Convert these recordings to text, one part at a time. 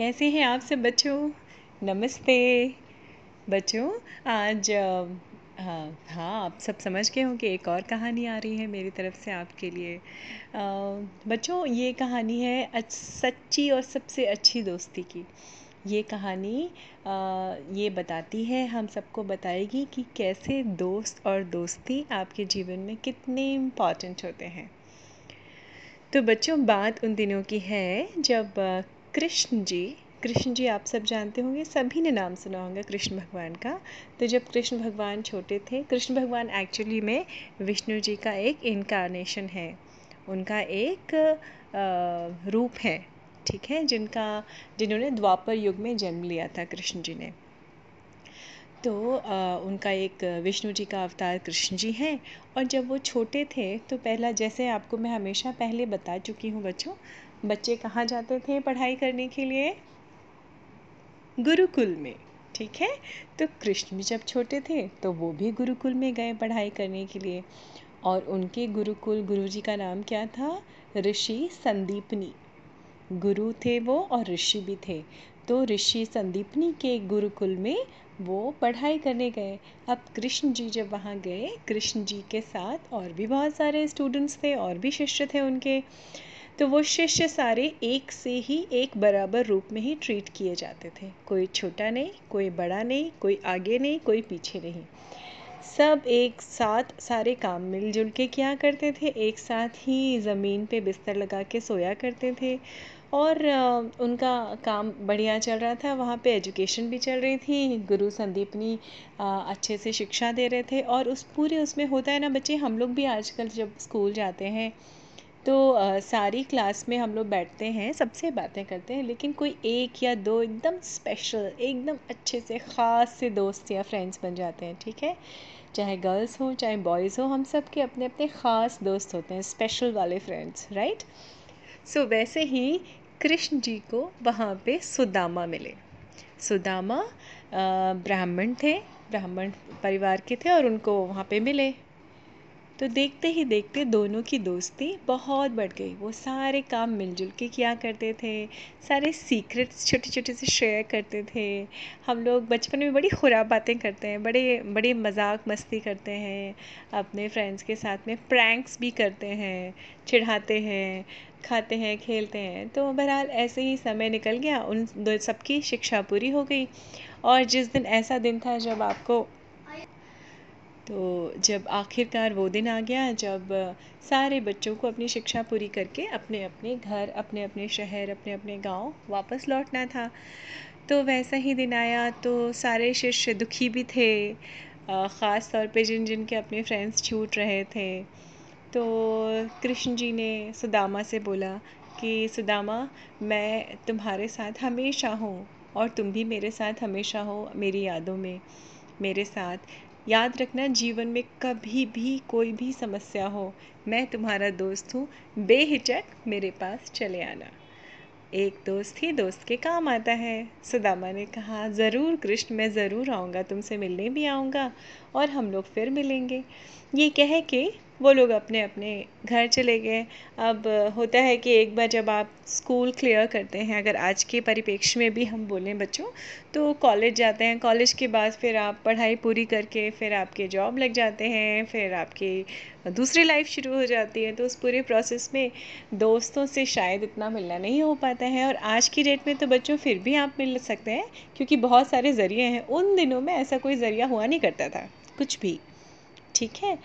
कैसे हैं आप सब बच्चों? नमस्ते। बच्चों आज हाँ हाँ आप सब समझ गए हों कि एक और कहानी आ रही है मेरी तरफ़ से आपके लिए। बच्चों ये कहानी है सच्ची और सबसे अच्छी दोस्ती की। ये कहानी आ, ये बताती है हम सबको बताएगी कि कैसे दोस्त और दोस्ती आपके जीवन में कितने इंपॉर्टेंट होते हैं। तो बच्चों बात उन दिनों की है जब कृष्ण जी कृष्ण जी आप सब जानते होंगे सभी ने नाम सुना होगा कृष्ण भगवान का। तो जब कृष्ण भगवान छोटे थे कृष्ण भगवान एक्चुअली में विष्णु जी का एक इनकारनेशन है। उनका एक रूप है ठीक है जिनका जिन्होंने द्वापर युग में जन्म लिया था कृष्ण जी ने। तो आ, उनका एक विष्णु जी का अवतार कृष्ण जी हैं और जब वो छोटे थे तो पहला जैसे आपको मैं हमेशा पहले बता चुकी हूँ बच्चों बच्चे कहाँ जाते थे पढ़ाई करने के लिए? गुरुकुल में, ठीक है? तो कृष्ण भी जब छोटे थे तो वो भी गुरुकुल में गए पढ़ाई करने के लिए। और उनके गुरुकुल, गुरु जी का नाम क्या था? ऋषि संदीपनी। गुरु थे वो और ऋषि भी थे। तो ऋषि संदीपनी के गुरुकुल में वो पढ़ाई करने गए। अब कृष्ण जी जब वहाँ गए, कृष्ण जी के साथ और भी बहुत सारे स्टूडेंट्स थे और भी शिष्य थे उनके। तो वो शिष्य सारे एक से ही एक बराबर रूप में ही ट्रीट किए जाते थे। कोई छोटा नहीं, कोई बड़ा नहीं, कोई आगे नहीं, कोई पीछे नहीं। सब एक साथ सारे काम मिलजुल के किया करते थे। एक साथ ही ज़मीन पे बिस्तर लगा के सोया करते थे। और उनका काम बढ़िया चल रहा था। वहाँ पे एजुकेशन भी चल रही थी। गुरु संदीपनी अच्छे से शिक्षा दे रहे थे। और उस, पूरे उसमें होता है ना बच्चे, हम लोग भी आजकल जब स्कूल जाते हैं तो आ, सारी क्लास में हम लोग बैठते हैं सबसे बातें करते हैं लेकिन कोई एक या दो एकदम स्पेशल एकदम अच्छे से ख़ास से दोस्त या फ्रेंड्स बन जाते हैं ठीक है? चाहे गर्ल्स हो चाहे बॉयज़ हो हम सब के अपने अपने ख़ास दोस्त होते हैं स्पेशल वाले फ्रेंड्स राइट सो वैसे ही कृष्ण जी को वहाँ पे सुदामा मिले। सुदामा ब्राह्मण थे ब्राह्मण परिवार के थे और उनको वहाँ पे मिले। तो देखते ही देखते दोनों की दोस्ती बहुत बढ़ गई। वो सारे काम मिलजुल के किया करते थे, सारे सीक्रेट्स छोटे छोटे से शेयर करते थे। हम लोग बचपन में बड़ी खुराब बातें करते हैं, बड़े बड़े मज़ाक मस्ती करते हैं, अपने फ्रेंड्स के साथ में प्रैंक्स भी करते हैं, चिढ़ाते हैं, खाते हैं, खेलते हैं। तो बहरहाल ऐसे ही समय निकल गया, उन सबकी शिक्षा पूरी हो गई। और जिस दिन ऐसा दिन था जब आपको तो जब आखिरकार वो दिन आ गया, जब सारे बच्चों को अपनी शिक्षा पूरी करके अपने अपने घर, अपने अपने शहर, अपने अपने गाँव वापस लौटना था। तो वैसा ही दिन आया तो सारे शिष्य दुखी भी थे। ख़ास तौर पे जिन जिन के अपने फ्रेंड्स छूट रहे थे। तो कृष्ण जी ने सुदामा से बोला कि, सुदामा, मैं तुम्हारे साथ हमेशा हूँ और तुम भी मेरे साथ हमेशा हो, मेरी यादों में, मेरे साथ। याद रखना, जीवन में कभी भी कोई भी समस्या हो, मैं तुम्हारा दोस्त हूँ, बेहिचक मेरे पास चले आना। एक दोस्त ही दोस्त के काम आता है। सुदामा ने कहा, ज़रूर कृष्ण, मैं ज़रूर आऊँगा, तुमसे मिलने भी आऊँगा और हम लोग फिर मिलेंगे। ये कह के वो लोग अपने अपने घर चले गए। अब होता है कि एक बार जब आप स्कूल क्लियर करते हैं, अगर आज के परिप्रेक्ष्य में भी हम बोलें बच्चों तो कॉलेज जाते हैं। कॉलेज के बाद फिर आप पढ़ाई पूरी करके फिर आपके जॉब लग जाते हैं, फिर आपकी दूसरी लाइफ शुरू हो जाती है। तो उस पूरे प्रोसेस में दोस्तों से शायद इतना मिलना नहीं हो पाता है और आज की डेट में तो बच्चों फिर भी आप मिल सकते हैं, क्योंकि बहुत सारे ज़रिए हैं। उन दिनों में ऐसा कोई ज़रिया हुआ नहीं करता था, कुछ भी। ठीक है?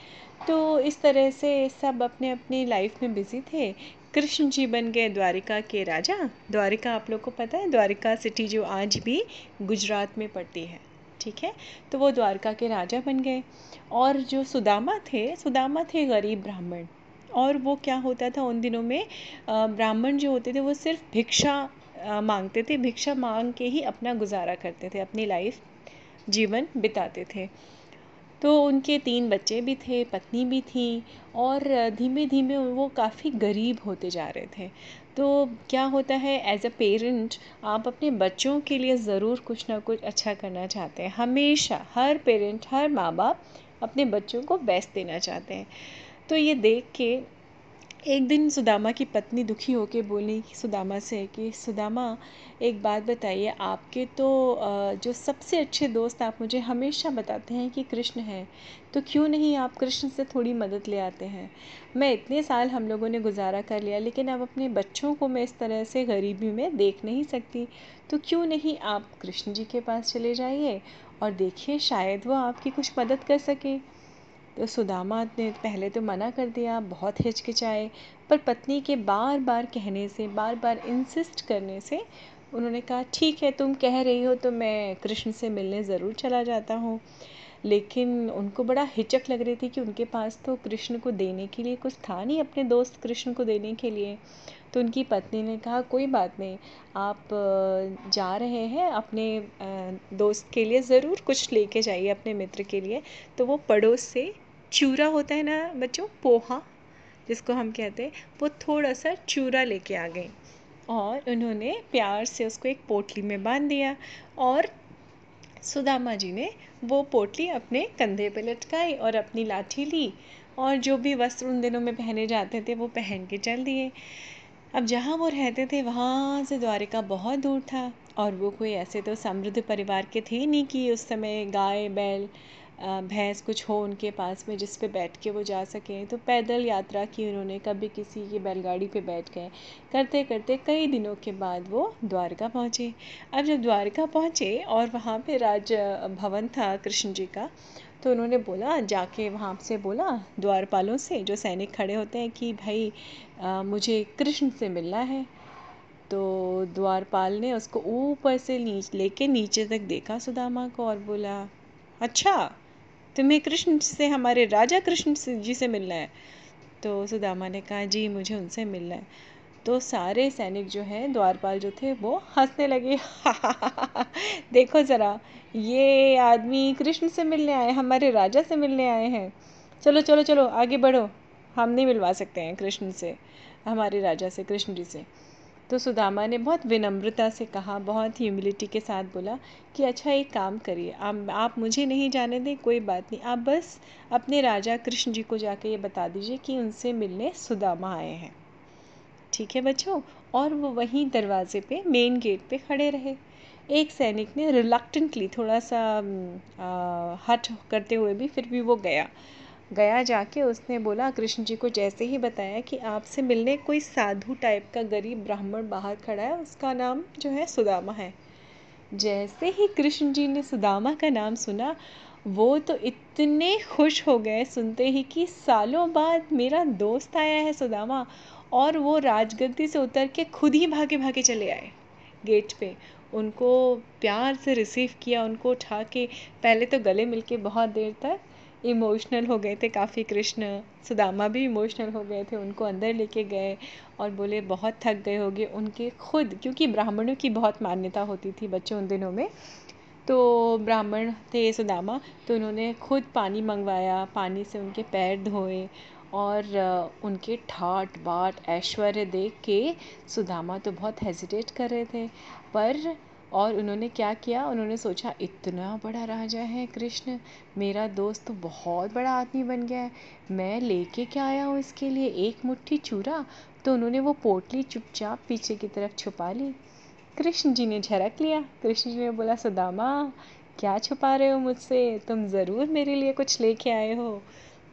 तो इस तरह से सब अपने अपनी लाइफ में बिज़ी थे। कृष्ण जी बन गए द्वारिका के राजा। द्वारिका आप लोग को पता है, द्वारिका सिटी जो आज भी गुजरात में पड़ती है, ठीक है? तो वो द्वारका के राजा बन गए। और जो सुदामा थे सुदामा थे गरीब ब्राह्मण। और वो क्या होता था, उन दिनों में ब्राह्मण जो होते थे, वो सिर्फ़ भिक्षा मांगते थे। भिक्षा मांग के ही अपना गुजारा करते थे, अपनी लाइफ जीवन बिताते थे। तो उनके तीन बच्चे भी थे, पत्नी भी थी और धीमे धीमे वो काफ़ी गरीब होते जा रहे थे। तो क्या होता है एज अ पेरेंट आप अपने बच्चों के लिए ज़रूर कुछ ना कुछ अच्छा करना चाहते हैं। हमेशा हर पेरेंट हर माँ बाप अपने बच्चों को बेस्ट देना चाहते हैं। तो ये देख के एक दिन सुदामा की पत्नी दुखी होकर बोली सुदामा से कि, सुदामा, एक बात बताइए, आपके तो जो सबसे अच्छे दोस्त आप मुझे हमेशा बताते हैं कि कृष्ण हैं तो क्यों नहीं आप कृष्ण से थोड़ी मदद ले आते हैं? मैं इतने साल हम लोगों ने गुजारा कर लिया, लेकिन अब अपने बच्चों को मैं इस तरह से गरीबी में देख नहीं सकती तो क्यों नहीं आप कृष्ण जी के पास चले जाइए और देखिए शायद वो आपकी कुछ मदद कर सके? तो सुदामा ने पहले तो मना कर दिया, बहुत हिचकिचाए, पर पत्नी के बार बार कहने से बार बार इंसिस्ट करने से उन्होंने कहा, ठीक है, तुम कह रही हो तो मैं कृष्ण से मिलने ज़रूर चला जाता हूँ। लेकिन उनको बड़ा हिचक लग रही थी कि उनके पास तो कृष्ण को देने के लिए कुछ था नहीं, अपने दोस्त कृष्ण को देने के लिए। तो उनकी पत्नी ने कहा, कोई बात नहीं, आप जा रहे हैं, अपने दोस्त के लिए ज़रूर कुछ लेके जाइए, अपने मित्र के लिए। तो वो पड़ोस से चूरा होता है ना बच्चों, पोहा, जिसको हम कहते हैं, वो थोड़ा सा चूरा लेके आ गई और उन्होंने प्यार से उसको एक पोटली में बाँध दिया और सुदामा जी ने वो पोटली अपने कंधे पे लटकाई और अपनी लाठी ली और जो भी वस्त्र उन दिनों में पहने जाते थे, वो पहन के चल दिए। अब जहाँ वो रहते थे, वहाँ से द्वारिका बहुत दूर था और वो कोई ऐसे तो समृद्ध परिवार के थे नहीं कि उस समय गाय, बैल भैंस कुछ हो उनके पास में जिस पे बैठ के वो जा सकें। तो पैदल यात्रा की उन्होंने कभी किसी की बैलगाड़ी पे बैठ गए। करते करते कई दिनों के बाद वो द्वारका पहुँचे। अब जब द्वारका पहुँचे और वहाँ पे राज भवन था कृष्ण जी का तो उन्होंने बोला जाके वहाँ से बोला द्वारपालों से जो सैनिक खड़े होते हैं कि भाई आ, मुझे कृष्ण से मिलना है। तो द्वारपाल ने उसको ऊपर से नीच लेके नीचे तक देखा सुदामा को और बोला अच्छा तुम्हें कृष्ण से, हमारे राजा कृष्ण जी से मिलना है। तो सुदामा ने कहा, जी, मुझे उनसे मिलना है। तो सारे सैनिक जो हैं, द्वारपाल जो थे, वो हंसने लगे। देखो ज़रा, ये आदमी कृष्ण से मिलने आए हमारे राजा से मिलने आए हैं। चलो चलो चलो, आगे बढ़ो। हम नहीं मिलवा सकते हैं कृष्ण से, हमारे राजा से, कृष्ण जी से। तो सुदामा ने बहुत विनम्रता से कहा बहुत ह्यूमिलिटी के साथ बोला कि अच्छा एक काम करिए आप आप मुझे नहीं जाने दें कोई बात नहीं। आप बस अपने राजा कृष्ण जी को जाके ये बता दीजिए कि उनसे मिलने सुदामा आए हैं। ठीक है बच्चों? और वो वहीं दरवाजे पे मेन गेट पे खड़े रहे। एक सैनिक ने रिलक्टेंटली थोड़ा सा आ, हट करते हुए भी फिर भी वो गया। गया जाके उसने बोला, कृष्ण जी को जैसे ही बताया कि आपसे मिलने कोई साधु टाइप का गरीब ब्राह्मण बाहर खड़ा है, उसका नाम जो है सुदामा है। जैसे ही कृष्ण जी ने सुदामा का नाम सुना, वो तो इतने खुश हो गए सुनते ही कि सालों बाद मेरा दोस्त आया है सुदामा और वो राजगद्दी से उतर के खुद ही भागे भागे चले आए गेट पे। उनको प्यार से रिसीव किया, उनको उठा के पहले तो गले मिल के बहुत देर तक इमोशनल हो गए थे काफ़ी, कृष्ण, सुदामा भी इमोशनल हो गए थे, उनको अंदर लेके गए और बोले, बहुत थक गए होगे उनके खुद, क्योंकि ब्राह्मणों की बहुत मान्यता होती थी बच्चों उन दिनों में। तो ब्राह्मण थे सुदामा तो उन्होंने खुद पानी मंगवाया, पानी से उनके पैर धोए और उनके ठाट, बाट, ऐश्वर्य देख के सुदामा तो बहुत हेजिटेट कर रहे थे। पर और उन्होंने क्या किया? उन्होंने सोचा, इतना बड़ा राजा है कृष्ण, मेरा दोस्त तो बहुत बड़ा आदमी बन गया है, मैं लेके क्या आया हूँ इसके लिए? एक मुट्ठी चूरा? तो उन्होंने वो पोटली चुपचाप पीछे की तरफ़ छुपा ली। कृष्ण जी ने झरक लिया। कृष्ण जी ने बोला, सुदामा, क्या छुपा रहे हो मुझसे? तुम ज़रूर मेरे लिए कुछ लेके आए हो।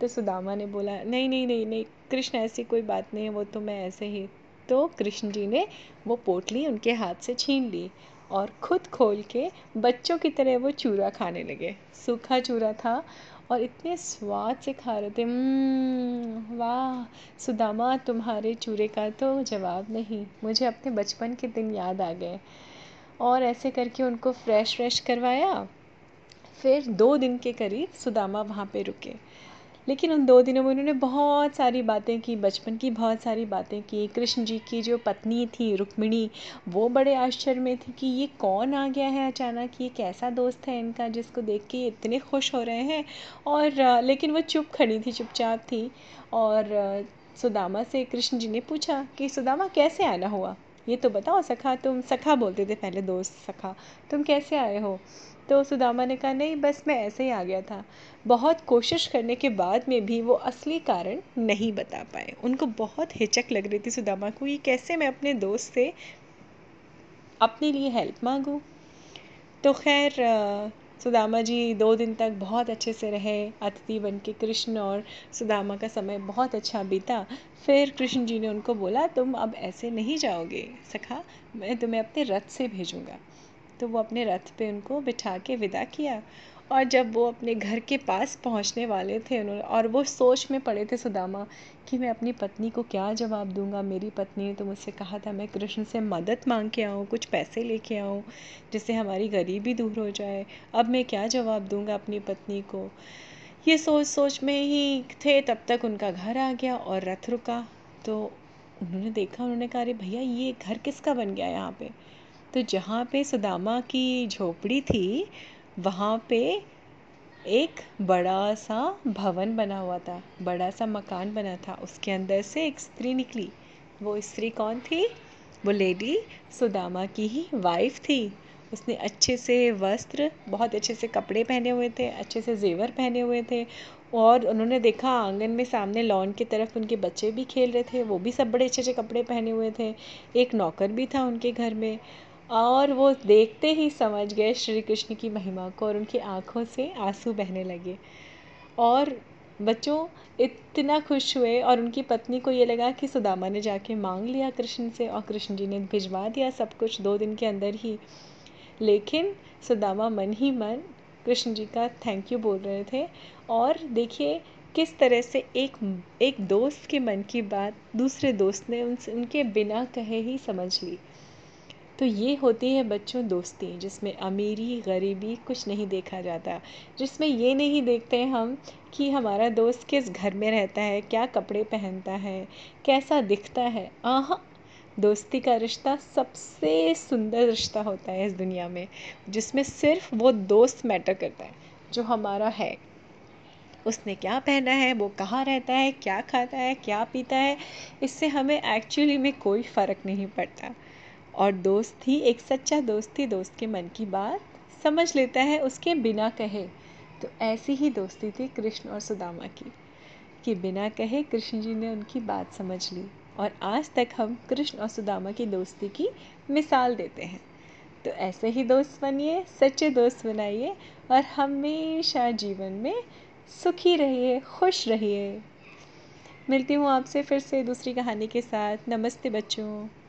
तो सुदामा ने बोला, नहीं नहीं नहीं नहीं, कृष्ण, ऐसी कोई बात नहीं है, वो तो मैं ऐसे ही तो कृष्ण जी ने वो पोटली उनके हाथ से छीन ली। और खुद खोल के बच्चों की तरह वो चूरा खाने लगे। सूखा चूरा था और इतने स्वाद से खा रहे थे। हम्म, वाह सुदामा तुम्हारे चूरे का तो जवाब नहीं। मुझे अपने बचपन के दिन याद आ गए। और ऐसे करके उनको फ्रेश फ्रेश करवाया। फिर दो दिन के करीब सुदामा वहाँ पे रुके। लेकिन उन दो दिनों में उन्होंने बहुत सारी बातें की, बचपन की बहुत सारी बातें की। कृष्ण जी की जो पत्नी थी, रुक्मिणी, वो बड़े आश्चर्य में थी कि ये कौन आ गया है अचानक? ये कैसा दोस्त है इनका जिसको देख के इतने खुश हो रहे हैं? और, लेकिन वो चुप खड़ी थी, चुपचाप थी। और, सुदामा से कृष्ण जी ने पूछा कि, सुदामा, कैसे आना हुआ? ये तो बताओ, सखा, तुम, सखा बोलते थे पहले दोस्त सखा। तुम कैसे आए हो? तो सुदामा ने कहा, नहीं, बस मैं ऐसे ही आ गया था। बहुत कोशिश करने के बाद में भी वो असली कारण नहीं बता पाए। उनको बहुत हिचक लग रही थी सुदामा को, ये कैसे मैं अपने दोस्त से अपने लिए हेल्प मांगूं? तो खैर सुदामा जी दो दिन तक बहुत अच्छे से रहे। अतिथि बन के कृष्ण और सुदामा का समय बहुत अच्छा बीता। फिर कृष्ण जी ने उनको बोला, तुम अब ऐसे नहीं जाओगे। सखा, मैं तुम्हें अपने रथ से भेजूँगा। तो वो अपने रथ पे उनको बिठा के विदा किया। और जब वो अपने घर के पास पहुँचने वाले थे उन्होंने, और वो सोच में पड़े थे सुदामा कि मैं अपनी पत्नी को क्या जवाब दूँगा? मेरी पत्नी ने तो मुझसे कहा था, मैं कृष्ण से मदद मांग के आऊँ, कुछ पैसे लेके आऊँ, जिससे हमारी गरीबी दूर हो जाए। अब मैं क्या जवाब दूँगा अपनी पत्नी को? ये सोच सोच में ही थे, तब तक उनका घर आ गया और रथ रुका। तो उन्होंने देखा, उन्होंने कहा, अरे भैया, ये घर किसका बन गया यहाँ पे? तो जहाँ पे सुदामा की झोपड़ी थी वहाँ पे एक बड़ा सा भवन बना हुआ था, बड़ा सा मकान बना था। उसके अंदर से एक स्त्री निकली। वो स्त्री कौन थी? वो लेडी सुदामा की ही वाइफ थी। उसने अच्छे से वस्त्र, बहुत अच्छे से कपड़े पहने हुए थे, अच्छे से जेवर पहने हुए थे और उन्होंने देखा आँगन में सामने लॉन की तरफ़ उनके बच्चे भी खेल रहे थे। वो भी सब बड़े अच्छे अच्छे कपड़े पहने हुए थे। एक नौकर भी था उनके घर में। और वो देखते ही समझ गए श्री कृष्ण की महिमा को और उनकी आँखों से आँसू बहने लगे। और बच्चों, इतना खुश हुए और उनकी पत्नी को ये लगा कि सुदामा ने जाके मांग लिया कृष्ण से और कृष्ण जी ने भिजवा दिया सब कुछ दो दिन के अंदर ही। लेकिन सुदामा मन ही मन कृष्ण जी का थैंक यू बोल रहे थे और देखिए किस तरह से एक एक दोस्त के मन की बात दूसरे दोस्त ने उनसे, उनके बिना कहे ही समझ ली। तो ये होती है बच्चों दोस्ती, जिसमें अमीरी, गरीबी कुछ नहीं देखा जाता। जिसमें ये नहीं देखते हम कि हमारा दोस्त किस घर में रहता है, क्या कपड़े पहनता है, कैसा दिखता है। आह! दोस्ती का रिश्ता सबसे सुंदर रिश्ता होता है इस दुनिया में, जिसमें सिर्फ़ वो दोस्त मैटर करता है, जो हमारा है। उसने क्या पहना है, वो कहाँ रहता है, क्या खाता है, क्या पीता है, इससे हमें एक्चुअली में कोई फ़र्क नहीं पड़ता। और दोस्त ही, एक सच्चा दोस्त ही दोस्त के मन की बात समझ लेता है, उसके बिना कहे। तो ऐसी ही दोस्ती थी कृष्ण और सुदामा की, कि बिना कहे कृष्ण जी ने उनकी बात समझ ली। और आज तक हम कृष्ण और सुदामा की दोस्ती की मिसाल देते हैं। तो ऐसे ही दोस्त बनिए, सच्चे दोस्त बनाइए, और हमेशा जीवन में सुखी रहिए, खुश रहिए। मिलती हूँ आपसे फिर से दूसरी कहानी के साथ। नमस्ते बच्चों।